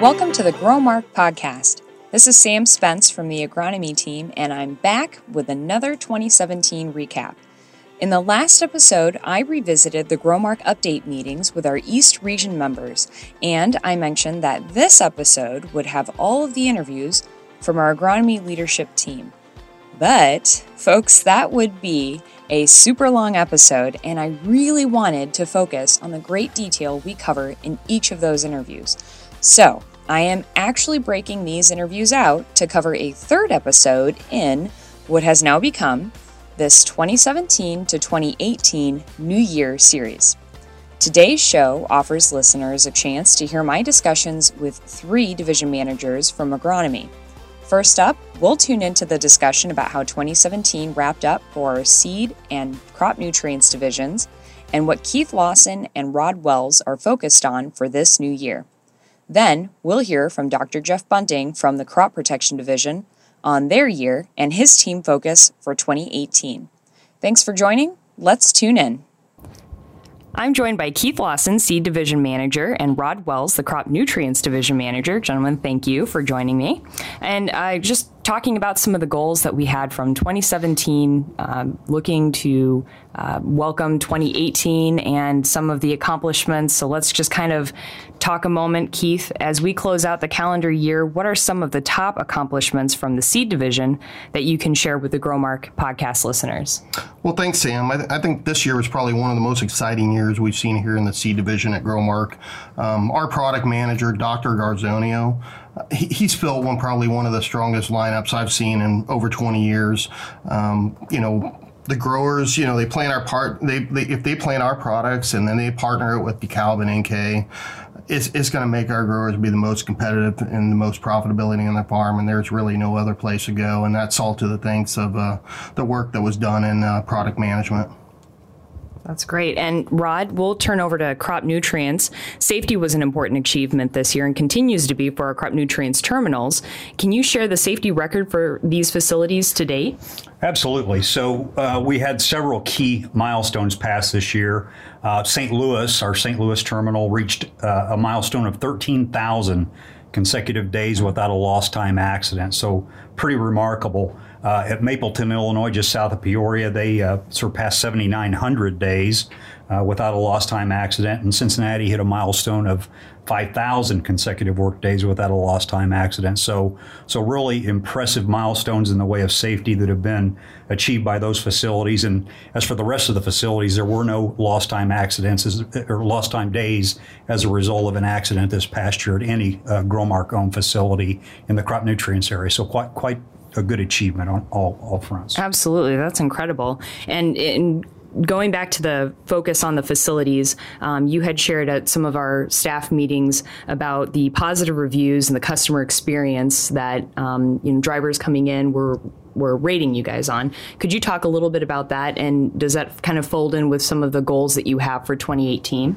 Welcome to the Growmark podcast. This is Sam Spence from the agronomy team, and I'm back with another 2017 recap. In the last episode, I revisited the Growmark update meetings with our East Region members, and I mentioned that this episode would have all of the interviews from our agronomy leadership team. But, folks, that would be a super long episode, and I really wanted to focus on the great detail we cover in each of those interviews. So, I am actually breaking these interviews out to cover a third episode in what has now become this 2017 to 2018 New Year series. Today's show offers listeners a chance to hear my discussions with three division managers from agronomy. First up, we'll tune into the discussion about how 2017 wrapped up for our seed and crop nutrients divisions and what Keith Lawson and Rod Wells are focused on for this new year. Then, we'll hear from Dr. Jeff Bunting from the Crop Protection Division on their year and his team focus for 2018. Thanks for joining. Let's tune in. I'm joined by Keith Lawson, Seed Division Manager, and Rod Wells, the Crop Nutrients Division Manager. Gentlemen, thank you for joining me. And uh, just talking about some of the goals that we had from 2017, um, looking to uh, welcome 2018 and some of the accomplishments. So let's just kind of talk a moment, Keith, as we close out the calendar year. What are some of the top accomplishments from the seed division that you can share with the Growmark podcast listeners? Well, thanks, Sam. I, th- I think this year was probably one of the most exciting years we've seen here in the seed division at Growmark. Um, our product manager, Dr. Garzonio, he's filled one probably one of the strongest lineups I've seen in over 20 years. Um, you know, the growers, you know, they plant our part. They, they, if they plant our products and then they partner it with DeKalb and NK, it's, it's going to make our growers be the most competitive and the most profitability on the farm. And there's really no other place to go. And that's all to the thanks of uh, the work that was done in uh, product management. That's great. And Rod, we'll turn over to crop nutrients. Safety was an important achievement this year and continues to be for our crop nutrients terminals. Can you share the safety record for these facilities to date? Absolutely. So uh, we had several key milestones passed this year. Uh, St. Louis, our St. Louis terminal, reached uh, a milestone of 13,000 consecutive days without a lost time accident. So pretty remarkable. Uh, at Mapleton, Illinois, just south of Peoria, they uh, surpassed 7,900 days uh, without a lost time accident. And Cincinnati hit a milestone of 5,000 consecutive work days without a lost time accident. So, so really impressive milestones in the way of safety that have been achieved by those facilities. And as for the rest of the facilities, there were no lost time accidents as, or lost time days as a result of an accident this past year at any uh, Growmark owned facility in the crop nutrients area. So quite, quite a good achievement on all, all fronts. Absolutely, that's incredible. And in going back to the focus on the facilities, um, you had shared at some of our staff meetings about the positive reviews and the customer experience that um, you know drivers coming in were were rating you guys on. Could you talk a little bit about that, and does that kind of fold in with some of the goals that you have for 2018?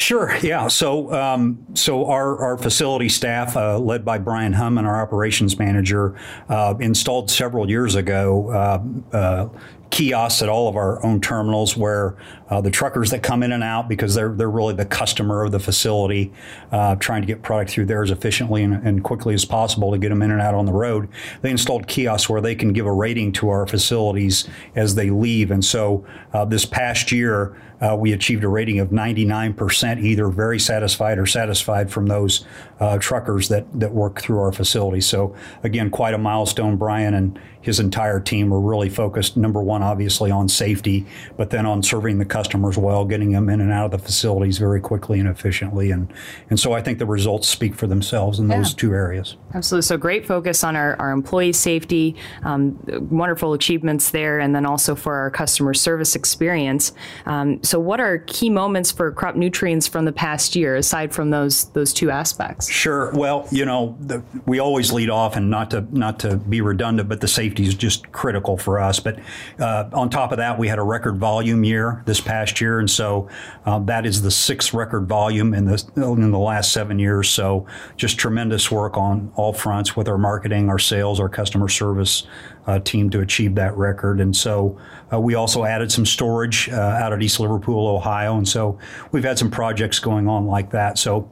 Sure. Yeah. So, um, so our, our facility staff, uh, led by Brian Humman, our operations manager, uh, installed several years ago uh, uh kiosks at all of our own terminals where uh, the truckers that come in and out because they're they're really the customer of the facility, uh, trying to get product through there as efficiently and, and, quickly as possible to get them in and out on the road. They installed kiosks where they can give a rating to our facilities as they leave, and so uh, this past year. Uh, we achieved a rating of 99%, either very satisfied or satisfied from those uh, truckers that, that work through our facility. So, again, quite a milestone. Brian and his entire team were really focused, number one, obviously, on safety, but then on serving the customers well, getting them in and out of the facilities very quickly and efficiently. And, and so I think the results speak for themselves in yeah. those two areas. Absolutely. So great focus on our, our employee safety, um, wonderful achievements there, and then also for our customer service experience. Um, so what are key moments for crop nutrients from the past year, aside from those those two aspects? Sure. Well, you know, the, we always lead off, and not to not to be redundant, but the safety is just critical for us. But uh, on top of that, we had a record volume year this past year, and so uh, that is the sixth record volume in the in the last seven years. So just tremendous work on all fronts with our marketing, our sales, our customer service uh, team to achieve that record. And so uh, we also added some storage uh, out at East Liverpool, Ohio, and so we've had some projects going on like that. So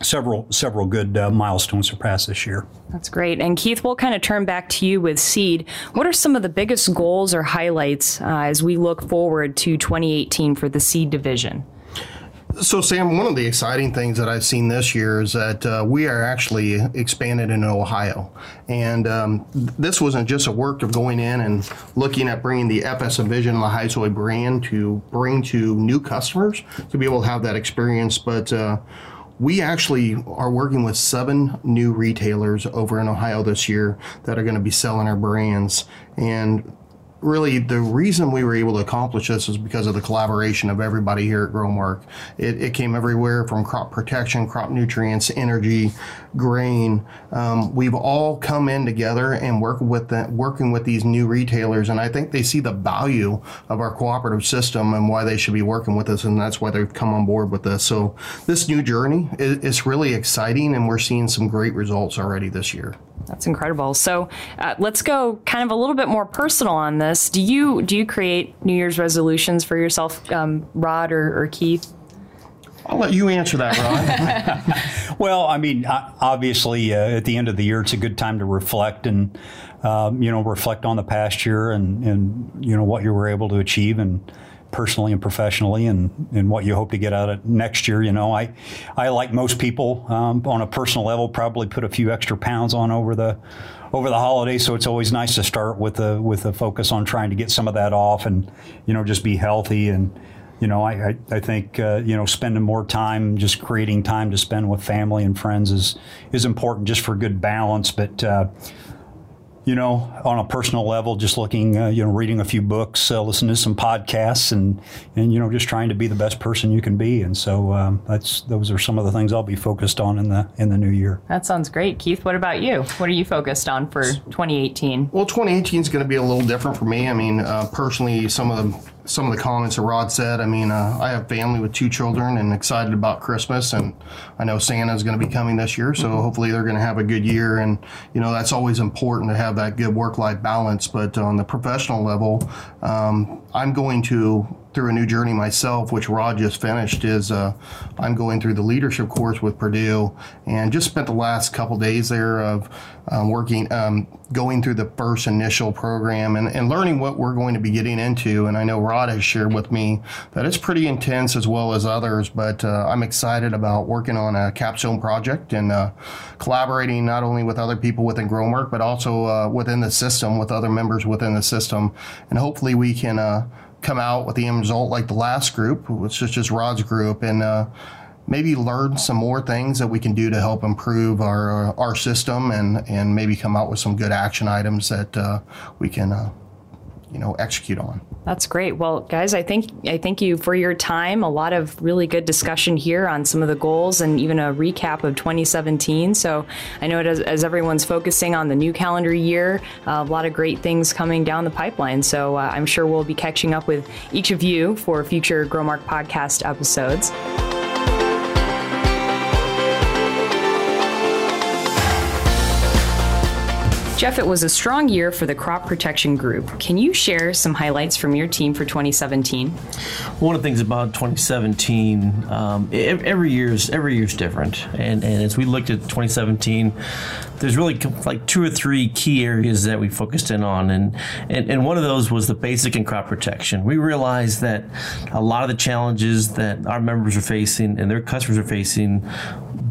several several good uh, milestones surpassed this year. That's great. And Keith, we'll kind of turn back to you with Seed. What are some of the biggest goals or highlights uh, as we look forward to 2018 for the Seed division? So, Sam, one of the exciting things that I've seen this year is that uh, we are actually expanded in Ohio. And um, this wasn't just a work of going in and looking at bringing the FS InVision and the Hi-Soy brand to bring to new customers to be able to have that experience, but uh, we actually are working with seven new retailers over in Ohio this year that are going to be selling our brands. And really the reason we were able to accomplish this is because of the collaboration of everybody here at Growmark. It, it came everywhere from crop protection, crop nutrients, energy, grain. Um, we've all come in together and work with the, working with these new retailers, and I think they see the value of our cooperative system and why they should be working with us, and that's why they've come on board with us. So this new journey is, really exciting, and we're seeing some great results already this year. That's incredible. So uh, let's go kind of a little bit more personal on this. Do you do you create New Year's resolutions for yourself, um, Rod or, or Keith? I'll let you answer that, Rod. well, I mean, obviously, uh, at the end of the year, it's a good time to reflect and um, you know reflect on the past year and and you know what you were able to achieve and personally and professionally and, and what you hope to get out of next year. You know, I, I like most people um, on a personal level, probably put a few extra pounds on over the over the holidays. So it's always nice to start with a with a focus on trying to get some of that off and you know just be healthy and. You know, I, I, I think uh, you know spending more time, just creating time to spend with family and friends is is important just for good balance. But uh, you know, on a personal level, just looking, uh, you know, reading a few books, uh, listening to some podcasts, and and you know, just trying to be the best person you can be. And so um, that's those are some of the things I'll be focused on in the in the new year. That sounds great, Keith. What about you? What are you focused on for 2018? Well, 2018 is going to be a little different for me. I mean, uh, personally, some of the some of the comments that Rod said. I mean, uh, I have family with two children and excited about Christmas, and I know Santa is going to be coming this year, so mm-hmm. hopefully they're going to have a good year. And you know, that's always important to have that good work-life balance. But on the professional level, um, I'm going to through a new journey myself, which Rod just finished, is uh, I'm going through the leadership course with Purdue and just spent the last couple days there of um, working, um, going through the first initial program and, and learning what we're going to be getting into. And I know Rod has shared with me that it's pretty intense as well as others, but uh, I'm excited about working on a capstone project and uh, collaborating not only with other people within Growmark, but also uh, within the system with other members within the system. And hopefully we can uh, come out with the end result like the last group, which is just Rod's group, and uh, maybe learn some more things that we can do to help improve our uh, our system and and maybe come out with some good action items that uh, we can uh, you know execute on. That's great. Well, guys, I think I thank you for your time. A lot of really good discussion here on some of the goals and even a recap of 2017. So I know as, as everyone's focusing on the new calendar year, uh, a lot of great things coming down the pipeline. So uh, I'm sure we'll be catching up with each of you for future Growmark podcast episodes. Jeff, it was a strong year for the crop protection group. Can you share some highlights from your team for 2017? One of the things about 2017, um, every year's every year's different, and and as we looked at 2017, there's really like two or three key areas that we focused in on, and and, and one of those was the basic and crop protection. We realized that a lot of the challenges that our members are facing and their customers are facing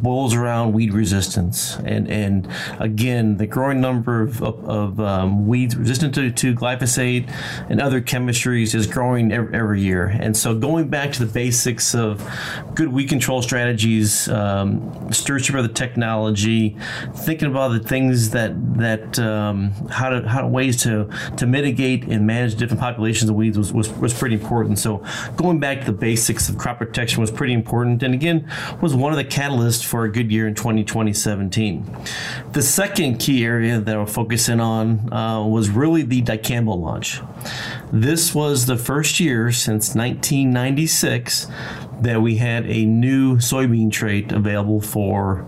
boils around weed resistance, and and again the growing number of, of, of um, weeds resistant to, to glyphosate and other chemistries is growing every, every, year. And so going back to the basics of good weed control strategies, um, stewardship of the technology, thinking about the things that that um, how to how ways to to mitigate and manage different populations of weeds was, was, was pretty important. So going back to the basics of crop protection was pretty important, and again was one of the catalysts for a good year in 2020 2017. The second key area that I'll focus in on uh, was really the dicamba launch. This was the first year since 1996 that we had a new soybean trait available for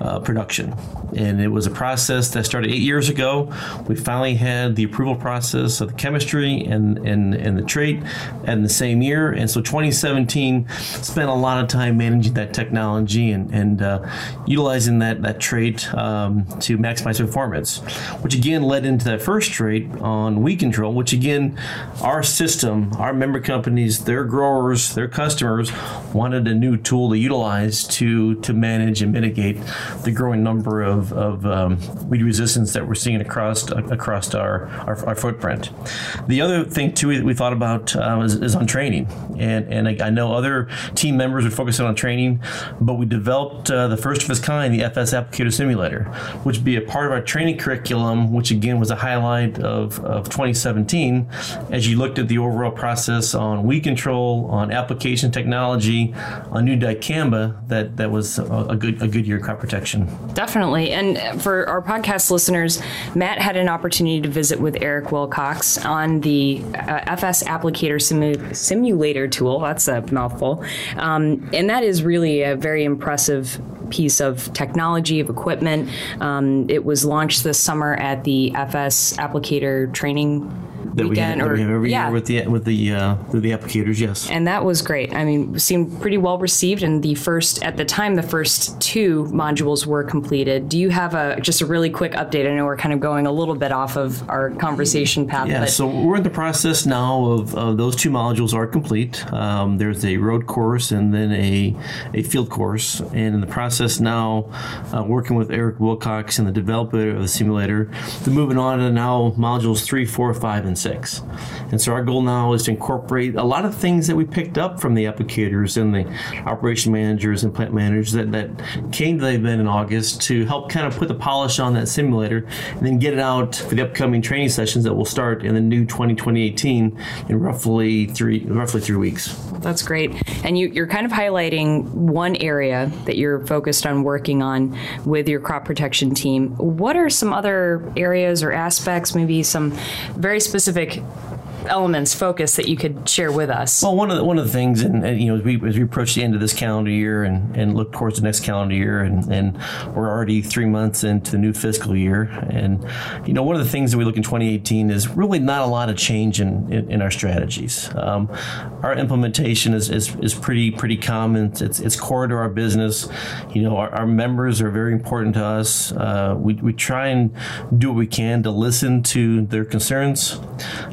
uh, production. And it was a process that started eight years ago. We finally had the approval process of the chemistry and and, and the trait in the same year, and so 2017 spent a lot of time managing that technology and and uh, utilizing that that trait um, to maximize performance, which again led into that first trait on weed control, which again our system, our member companies, their growers, their customers wanted a new tool to utilize to to manage and mitigate the growing number of, of um, weed resistance that we're seeing across across our, our, our footprint. The other thing too that we thought about uh, is, is, on training, and and I, I, know other team members are focusing on training, but we developed uh, the first of its kind, the FS Applicator Simulator, which would be a part of our training curriculum, which again was a highlight of, of 2017 as you looked at the overall process on weed control, on application technology, on new dicamba. That that was a, a good a good year of crop protection. Definitely. And for our podcast listeners, Matt had an opportunity to visit with Eric Wilcox on the uh, FS Applicator simu- Simulator tool. That's a mouthful. Um, and that is really a very impressive piece of technology, of equipment. Um, it was launched this summer at the FS Applicator Training that weekend, we, have, or we have every yeah. year with the with the uh, the applicators. Yes, and that was great. I mean, seemed pretty well received. And the first at the time, the first two modules were completed. Do you have a just a really quick update? I know we're kind of going a little bit off of our conversation path. Yeah, but so we're in the process now of, of those two modules are complete. Um, there's a road course and then a a field course, and in the process now, uh, working with Eric Wilcox and the developer of the simulator, to moving on to now modules three, four, five, and six. And so our goal now is to incorporate a lot of things that we picked up from the applicators and the operation managers and plant managers that, that came to the event in August to help kind of put the polish on that simulator and then get it out for the upcoming training sessions that will start in the new 2018 in roughly three roughly three weeks. That's great. And you, you're kind of highlighting one area that you're focused on working on with your crop protection team. What are some other areas or aspects, maybe some very specific specific elements, focus that you could share with us? Well, one of the, one of the things, and, and, you know, as we, as we approach the end of this calendar year and, and look towards the next calendar year, and, and we're already three months into the new fiscal year, and you know, one of the things that we look in 2018 is really not a lot of change in, in, in our strategies. Um, our implementation is, is, is pretty pretty common. It's, it's core to our business. You know, our, our members are very important to us. Uh, we, we try and do what we can to listen to their concerns.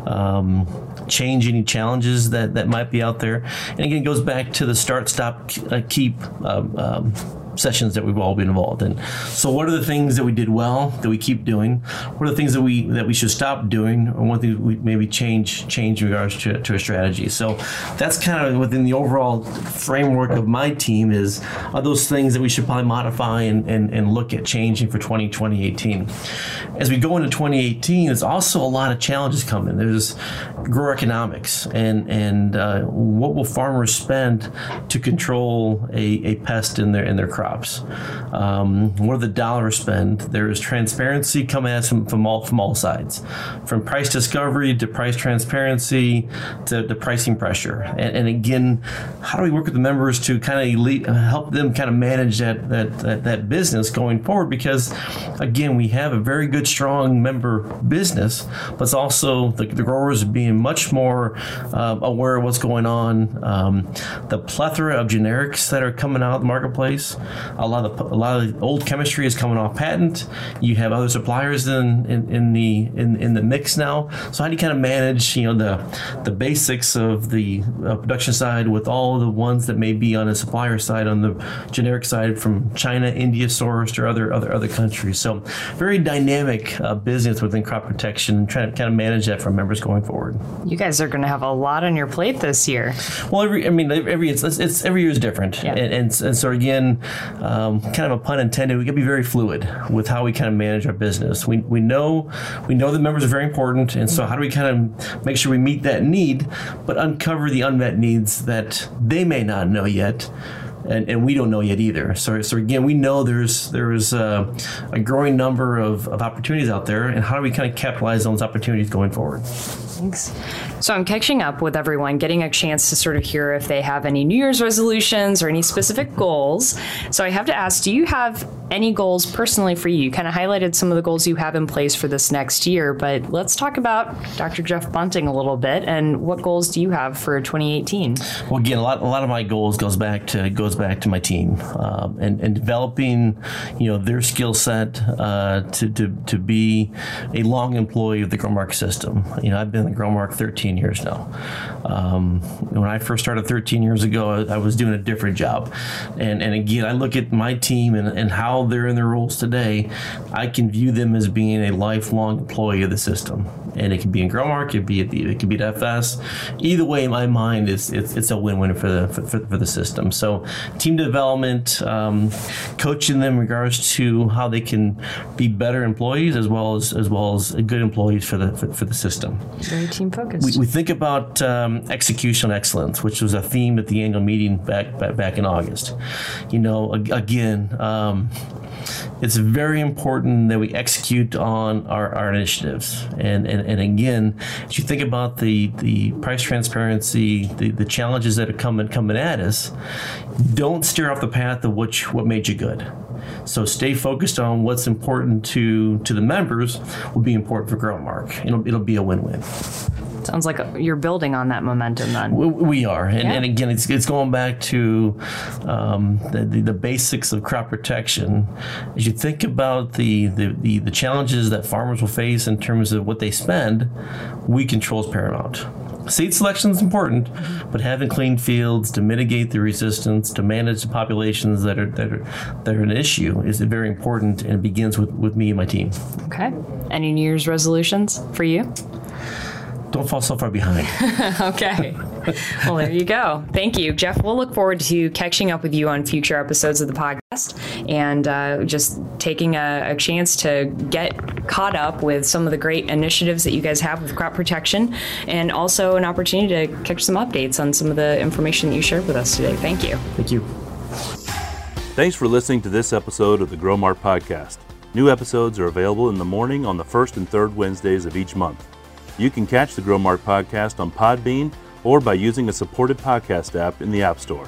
Um, change any challenges that, that might be out there. And again, it goes back to the start, stop, uh, keep um, um, sessions that we've all been involved in. So, what are the things that we did well that we keep doing? What are the things that we that we should stop doing, or what things we maybe change change in regards to, to a strategy? So, that's kind of within the overall framework of my team is are those things that we should probably modify and, and, and look at changing for 20, 2018. As we go into 2018, there's also a lot of challenges coming. There's grow economics and and uh, what will farmers spend to control a, a pest in their in their crops. Um, what are the dollars spend? There is transparency coming at from, from all from all sides, from price discovery to price transparency to, the pricing pressure. And, and, again, how do we work with the members to kind of help them kind of manage that, that that that business going forward? Because again, we have a very good, strong member business, but it's also the, the growers being much more uh, aware of what's going on. Um, the plethora of generics that are coming out of the marketplace, a lot of a lot of old chemistry is coming off patent. You have other suppliers in, in, in the in, in the mix now. So how do you kind of manage you know the the basics of the uh, production side with all the ones that may be on a supplier side on the generic side from China, India sourced or other other other countries. So very dynamic uh, business within crop protection and trying to kind of manage that for members going forward. You guys are going to have a lot on your plate this year. Well, every I mean every it's, it's every year is different, yeah. and, and, and so again, um, kind of a pun intended, we can be very fluid with how we kind of manage our business. We, we know we know the members are very important, and so how do we kind of make sure we meet that need, but uncover the unmet needs that they may not know yet. And, and, we don't know yet either. So, so again, we know there's there's a, a growing number of, of opportunities out there, and how do we kind of capitalize on those opportunities going forward? Thanks. So I'm catching up with everyone, getting a chance to sort of hear if they have any New Year's resolutions or any specific goals. So I have to ask, do you have any goals personally for you? You kind of highlighted some of the goals you have in place for this next year, but let's talk about Dr. Jeff Bunting a little bit and what goals do you have for 2018? Well, again, a lot, a lot of my goals goes back to goes back to my team um, and, and developing, you know, their skill set uh, to, to, to be a long employee of the Growmark system. You know, I've been in the Growmark 13 years now. Um, when I first started 13 years ago, I, was doing a different job. And, and again, I look at my team and, and how they're in their roles today. I can view them as being a lifelong employee of the system. And it can be in Growmark, it could be at the, it could be at FS. Either way, in my mind, it's, it's, it's a win-win for the, for, for, the system. So team development, um, coaching them in regards to how they can be better employees as well as, as well as good employees for the, for, for the system. Very team focused. We, we think about um, execution excellence, which was a theme at the annual meeting back back, back in August. You know, again. Um, it's very important that we execute on our, our initiatives. And, and, and again, as you think about the, the price transparency, the, the challenges that are coming coming at us, don't steer off the path of what, what made you good. So stay focused on what's important to to the members will be important for Growmark. It'll it'll be a win-win. Sounds like you're building on that momentum then. We, we are. And, yeah. and, again, it's, it's going back to um, the, the, the, basics of crop protection. As you think about the, the, the, the challenges that farmers will face in terms of what they spend, we control is paramount. Seed selection is important, but having clean fields to mitigate the resistance, to manage the populations that are that are that are an issue is very important, and it begins with, with me and my team. Okay. Any New Year's resolutions for you? don't fall so far behind. okay. Well, there you go. Thank you, Jeff. We'll look forward to catching up with you on future episodes of the podcast and uh, just taking a, a, chance to get caught up with some of the great initiatives that you guys have with crop protection and also an opportunity to catch some updates on some of the information that you shared with us today. Thank you. Thank you. Thanks for listening to this episode of the Growmark Podcast. New episodes are available in the morning on the first and third Wednesdays of each month. You can catch the Growmark podcast on Podbean or by using a supported podcast app in the App Store.